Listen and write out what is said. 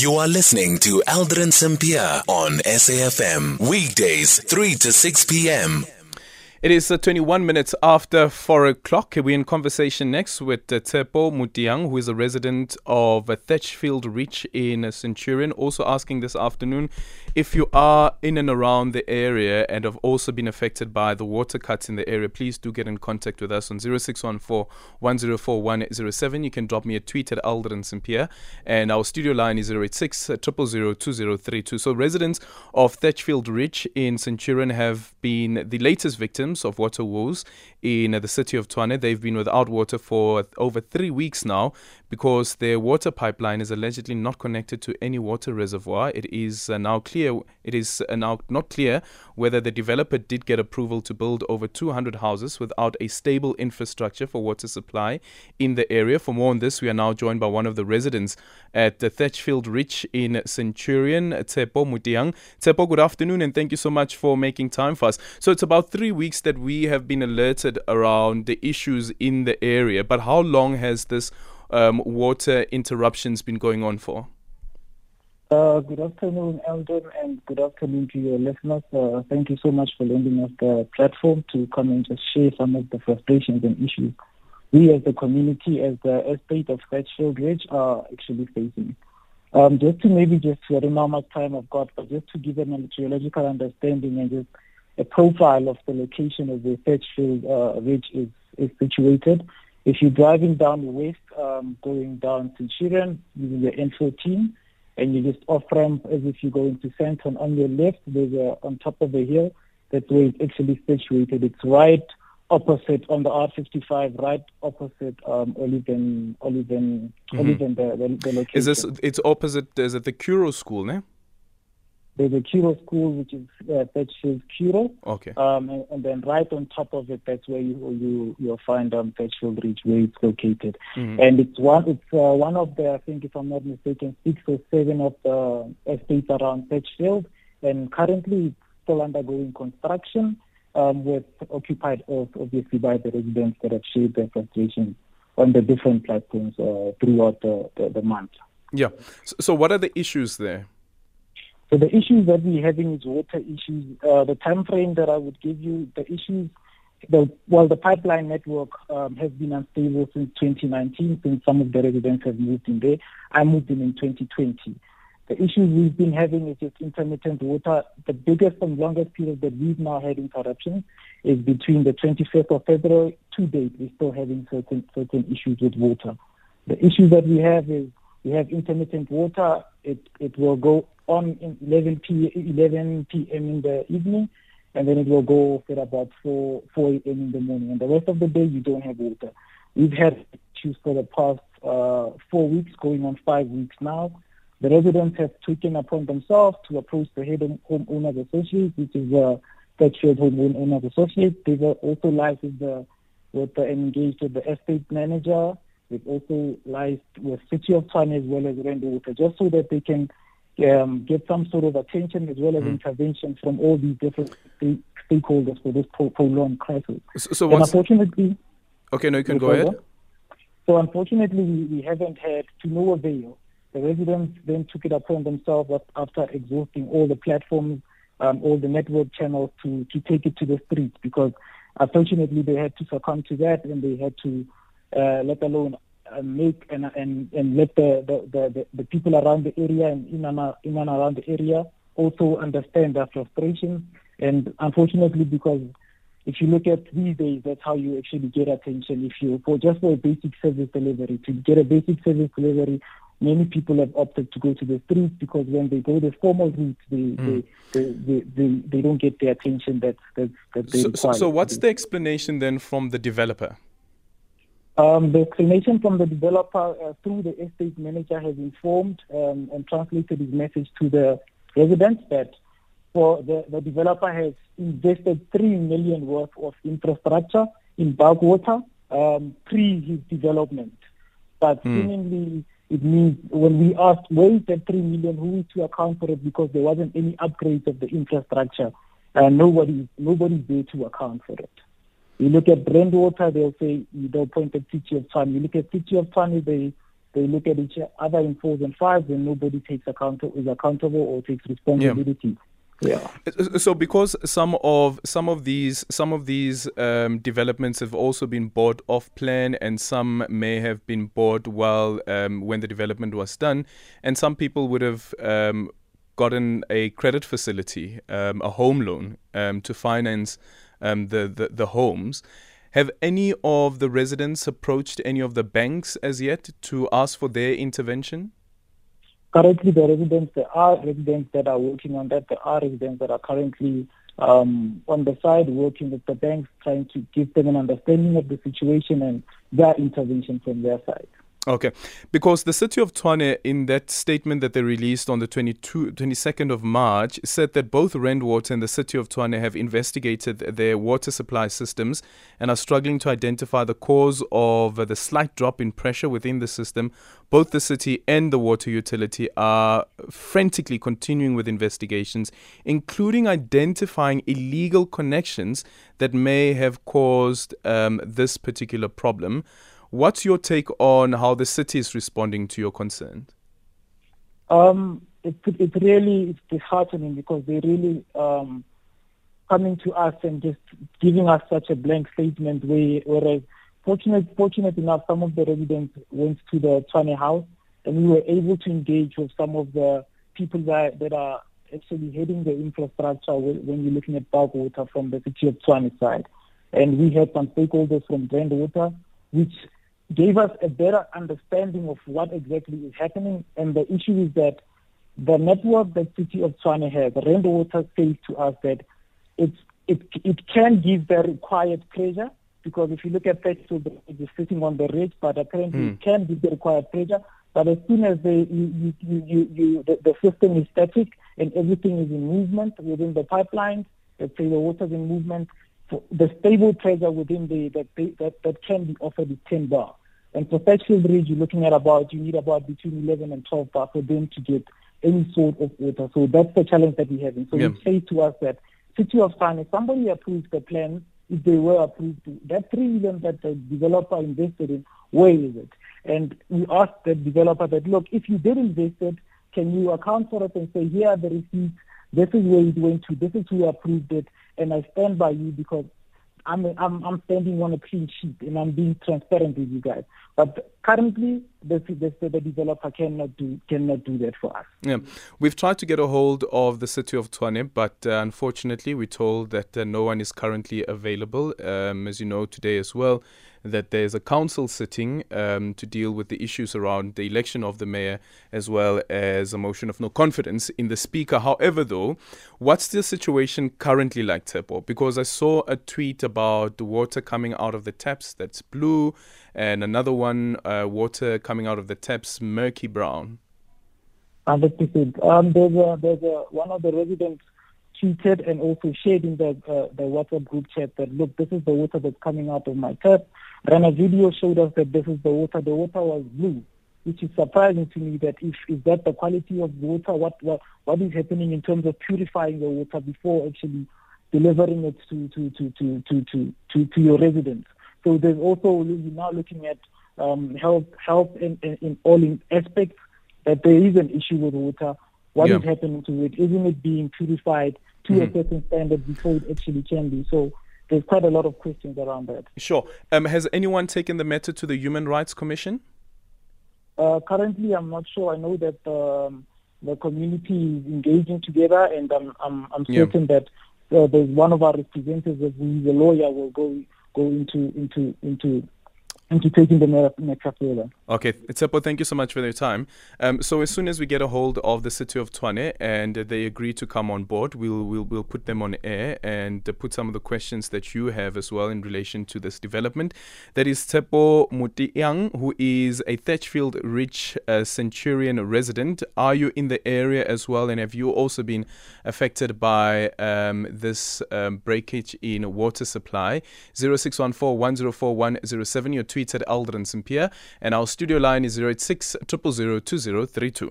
You are listening to Aldrin Sampear on SAFM. Weekdays, 3 to 6 p.m. It is uh, 21 minutes after 4 o'clock. We're in conversation next with uh, Tshepo Motiang, who is a resident of uh, Thatchfield Ridge in uh, Centurion. Also asking this afternoon if you are in and around the area and have also been affected by the water cuts in the area, please do get in contact with us on 0614 104 107. You can drop me a tweet at Aldrin Sampear. And our studio line is 086 2032. So residents of Thatchfield Ridge in Centurion have been the latest victims victims of water woes in the city of Tshwane. They've been without water for over three weeks now because their water pipeline is allegedly not connected to any water reservoir. It is uh, now clear. It is uh, now not clear whether the developer did get approval to build over 200 houses without a stable infrastructure for water supply in the area. For more on this, we are now joined by one of the residents at the Thatchfield Ridge in Centurion, Tshepo Motiang. Tshepo, good afternoon, and thank you so much for making time for us. So it's about three weeks that we have been alerted around the issues in the area, but how long has this um, water interruptions been going on for? Uh, good afternoon, Eldon, and good afternoon to your listeners. Uh, thank you so much for lending us the platform to come and just share some of the frustrations and issues we as a community, as the estate of Thatchfield Ridge, are actually facing. Um, just to maybe just, I don't know how much time I've got, but just to give a meteorological understanding and just a profile of the location of the Thatchfield uh, Ridge is, is situated. If you're driving down the west, um, going down to Chiran, using the N14, and you just off ramp as if you're going to Sandton on your left, there's a, on top of the hill, that's where it's actually situated. It's right opposite on the R55, right opposite um, Oliven, Oliven, mm-hmm. Oliven the, the, the, location. Is this, it's opposite, is it the Curro School, no? There's a Curro School, which is uh, Thatchfield Curro. Okay. Um, and, and, then right on top of it, that's where you, you, you'll find um, Thatchfield Ridge, where it's located. Mm-hmm. And it's one, it's uh, one of the, I think if I'm not mistaken, six or seven of the estates around Thatchfield. And currently it's still undergoing construction um, with occupied also obviously by the residents that have shared their frustrations on the different platforms uh, throughout the, the, the, month. Yeah. So, so, what are the issues there? So the issues that we're having is water issues. Uh, the time frame that I would give you, the issues, the, well, the pipeline network um, has been unstable since 2019, since some of the residents have moved in there. I moved in in 2020. The issues we've been having is just intermittent water. The biggest and longest period that we've now had interruptions is between the 25th of February to date. We're still having certain certain issues with water. The issue that we have is we have intermittent water. It it will go on 11 p 11 p.m. in the evening, and then it will go off at about 4 4 a.m. in the morning. And the rest of the day you don't have water. We've had issues for the past uh, four weeks, going on five weeks now. The residents have taken upon themselves to approach the head homeowners associate, which is the Thatchfield Homeowners Associate. They've also licensed the, with the, engaged with the estate manager. They've also licensed with City of Tshwane as well as Rand Water, just so that they can um, get some sort of attention as well as mm. intervention from all these different stakeholders for this prolonged crisis. So, so unfortunately, okay, no, you can go ahead. So unfortunately, we, we haven't had to no avail the residents then took it upon themselves after exhausting all the platforms, um, all the network channels to, to take it to the streets because unfortunately they had to succumb to that and they had to, uh, let alone uh, make and, and, and let the, the, the, the, people around the area and in and, in and around the area also understand their frustration. And unfortunately, because if you look at these days, that's how you actually get attention. If you, for just for a basic service delivery, to get a basic service delivery many people have opted to go to the streets because when they go the formal route, they, mm. they, they, they, they, don't get the attention that, that, that they so, require. So, what's the explanation then from the developer? Um, the explanation from the developer uh, through the estate manager has informed um, and translated his message to the residents that for the, the developer has invested three million worth of infrastructure in bulk water um, pre his development, but mm. seemingly it means when we asked where is that three million, who is to account for it because there wasn't any upgrades of the infrastructure, and nobody nobody's there to account for it. You look at Rand Water, they'll say they'll point at City of Tshwane. You look at City of Tshwane, they they look at each other in fours and fives, and nobody takes account is accountable or takes responsibility. Yeah. yeah. So because some of some of these some of these um, developments have also been bought off plan, and some may have been bought while um, when the development was done, and some people would have um, gotten a credit facility, um, a home loan, um, to finance um, the, the the homes. Have any of the residents approached any of the banks as yet to ask for their intervention? Currently, the residents, there are residents that are working on that. There are residents that are currently um, on the side working with the banks, trying to give them an understanding of the situation and their intervention from their side. Okay, because the city of Tshwane, in that statement that they released on the 22, 22nd of March, said that both Rand Water and the city of Tshwane have investigated their water supply systems and are struggling to identify the cause of the slight drop in pressure within the system. Both the city and the water utility are frantically continuing with investigations, including identifying illegal connections that may have caused um, this particular problem. What's your take on how the city is responding to your concerns? Um, it, it really is disheartening because they really um, coming to us and just giving us such a blank statement. Where, whereas, fortunate, fortunate enough, some of the residents went to the Tshwane house and we were able to engage with some of the people that, that are actually heading the infrastructure when you're looking at bulk water from the city of Tshwane side. And we had some stakeholders from Rand Water, which gave us a better understanding of what exactly is happening. And the issue is that the network that City of Tshwane has, Rand Water says to us that it's, it, it can give the required pressure because if you look at Thatchfield, it is sitting on the ridge, but apparently mm. it can give the required pressure. But as soon as they, you, you, you, you, the, the system is static and everything is in movement within the pipeline, let's say the water is in movement, the stable pressure within the that, that, that can be offered is 10 bar. And for Thatchfield Ridge, you're looking at about, you need about between 11 and 12 bar for them to get any sort of water. So that's the challenge that we're having. So yeah. you say to us that City of Tshwane, if somebody approves the plan, if they were approved, that 3 million that the developer invested in, where is it? And we asked the developer that, look, if you did invest it, can you account for it and say, here are the receipts, this is where it went to, this is who approved it, and I stand by you because I'm, I'm, I'm standing on a clean sheet and I'm being transparent with you guys. But currently, the, the, the developer cannot do cannot do that for us. Yeah, we've tried to get a hold of the city of Tshwane, but uh, unfortunately, we're told that uh, no one is currently available. Um, as you know, today as well, that there's a council sitting um, to deal with the issues around the election of the mayor as well as a motion of no confidence in the speaker. However, though, what's the situation currently like, Tshepo? Because I saw a tweet about the water coming out of the taps that's blue, and another one, uh, water coming out of the taps murky brown. Understood. Um, there's a, there's a, one of the residents tweeted and also shared in the uh, the WhatsApp group chat that look, this is the water that's coming out of my tap. Then a video showed us that this is the water. The water was blue, which is surprising to me. That if is that the quality of water? What what what is happening in terms of purifying the water before actually delivering it to to to to to to, to, to your residents? So there's also we're now looking at um, health health in, in, in all in aspects that there is an issue with water. What yeah. is happening to it? Isn't it being purified to mm-hmm. a certain standard before it actually can be? So there's quite a lot of questions around that. Sure. Um, has anyone taken the matter to the Human Rights Commission? Uh, currently, I'm not sure. I know that um, the community is engaging together, and I'm, I'm, I'm certain yeah. that uh, there's one of our representatives, who is a lawyer, will go go into into into taking the further. Okay, Tshepo, thank you so much for your time. Um, so as soon as we get a hold of the city of Tshwane and they agree to come on board, we'll we'll, we'll put them on air and put some of the questions that you have as well in relation to this development. That is Tshepo Motiang, who is a Thatchfield Ridge uh, Centurion resident. Are you in the area as well, and have you also been affected by um, this um, breakage in water supply? 0614 104 107. Your tweets at Aldrin Sampear, and our studio line is 086 000 2032.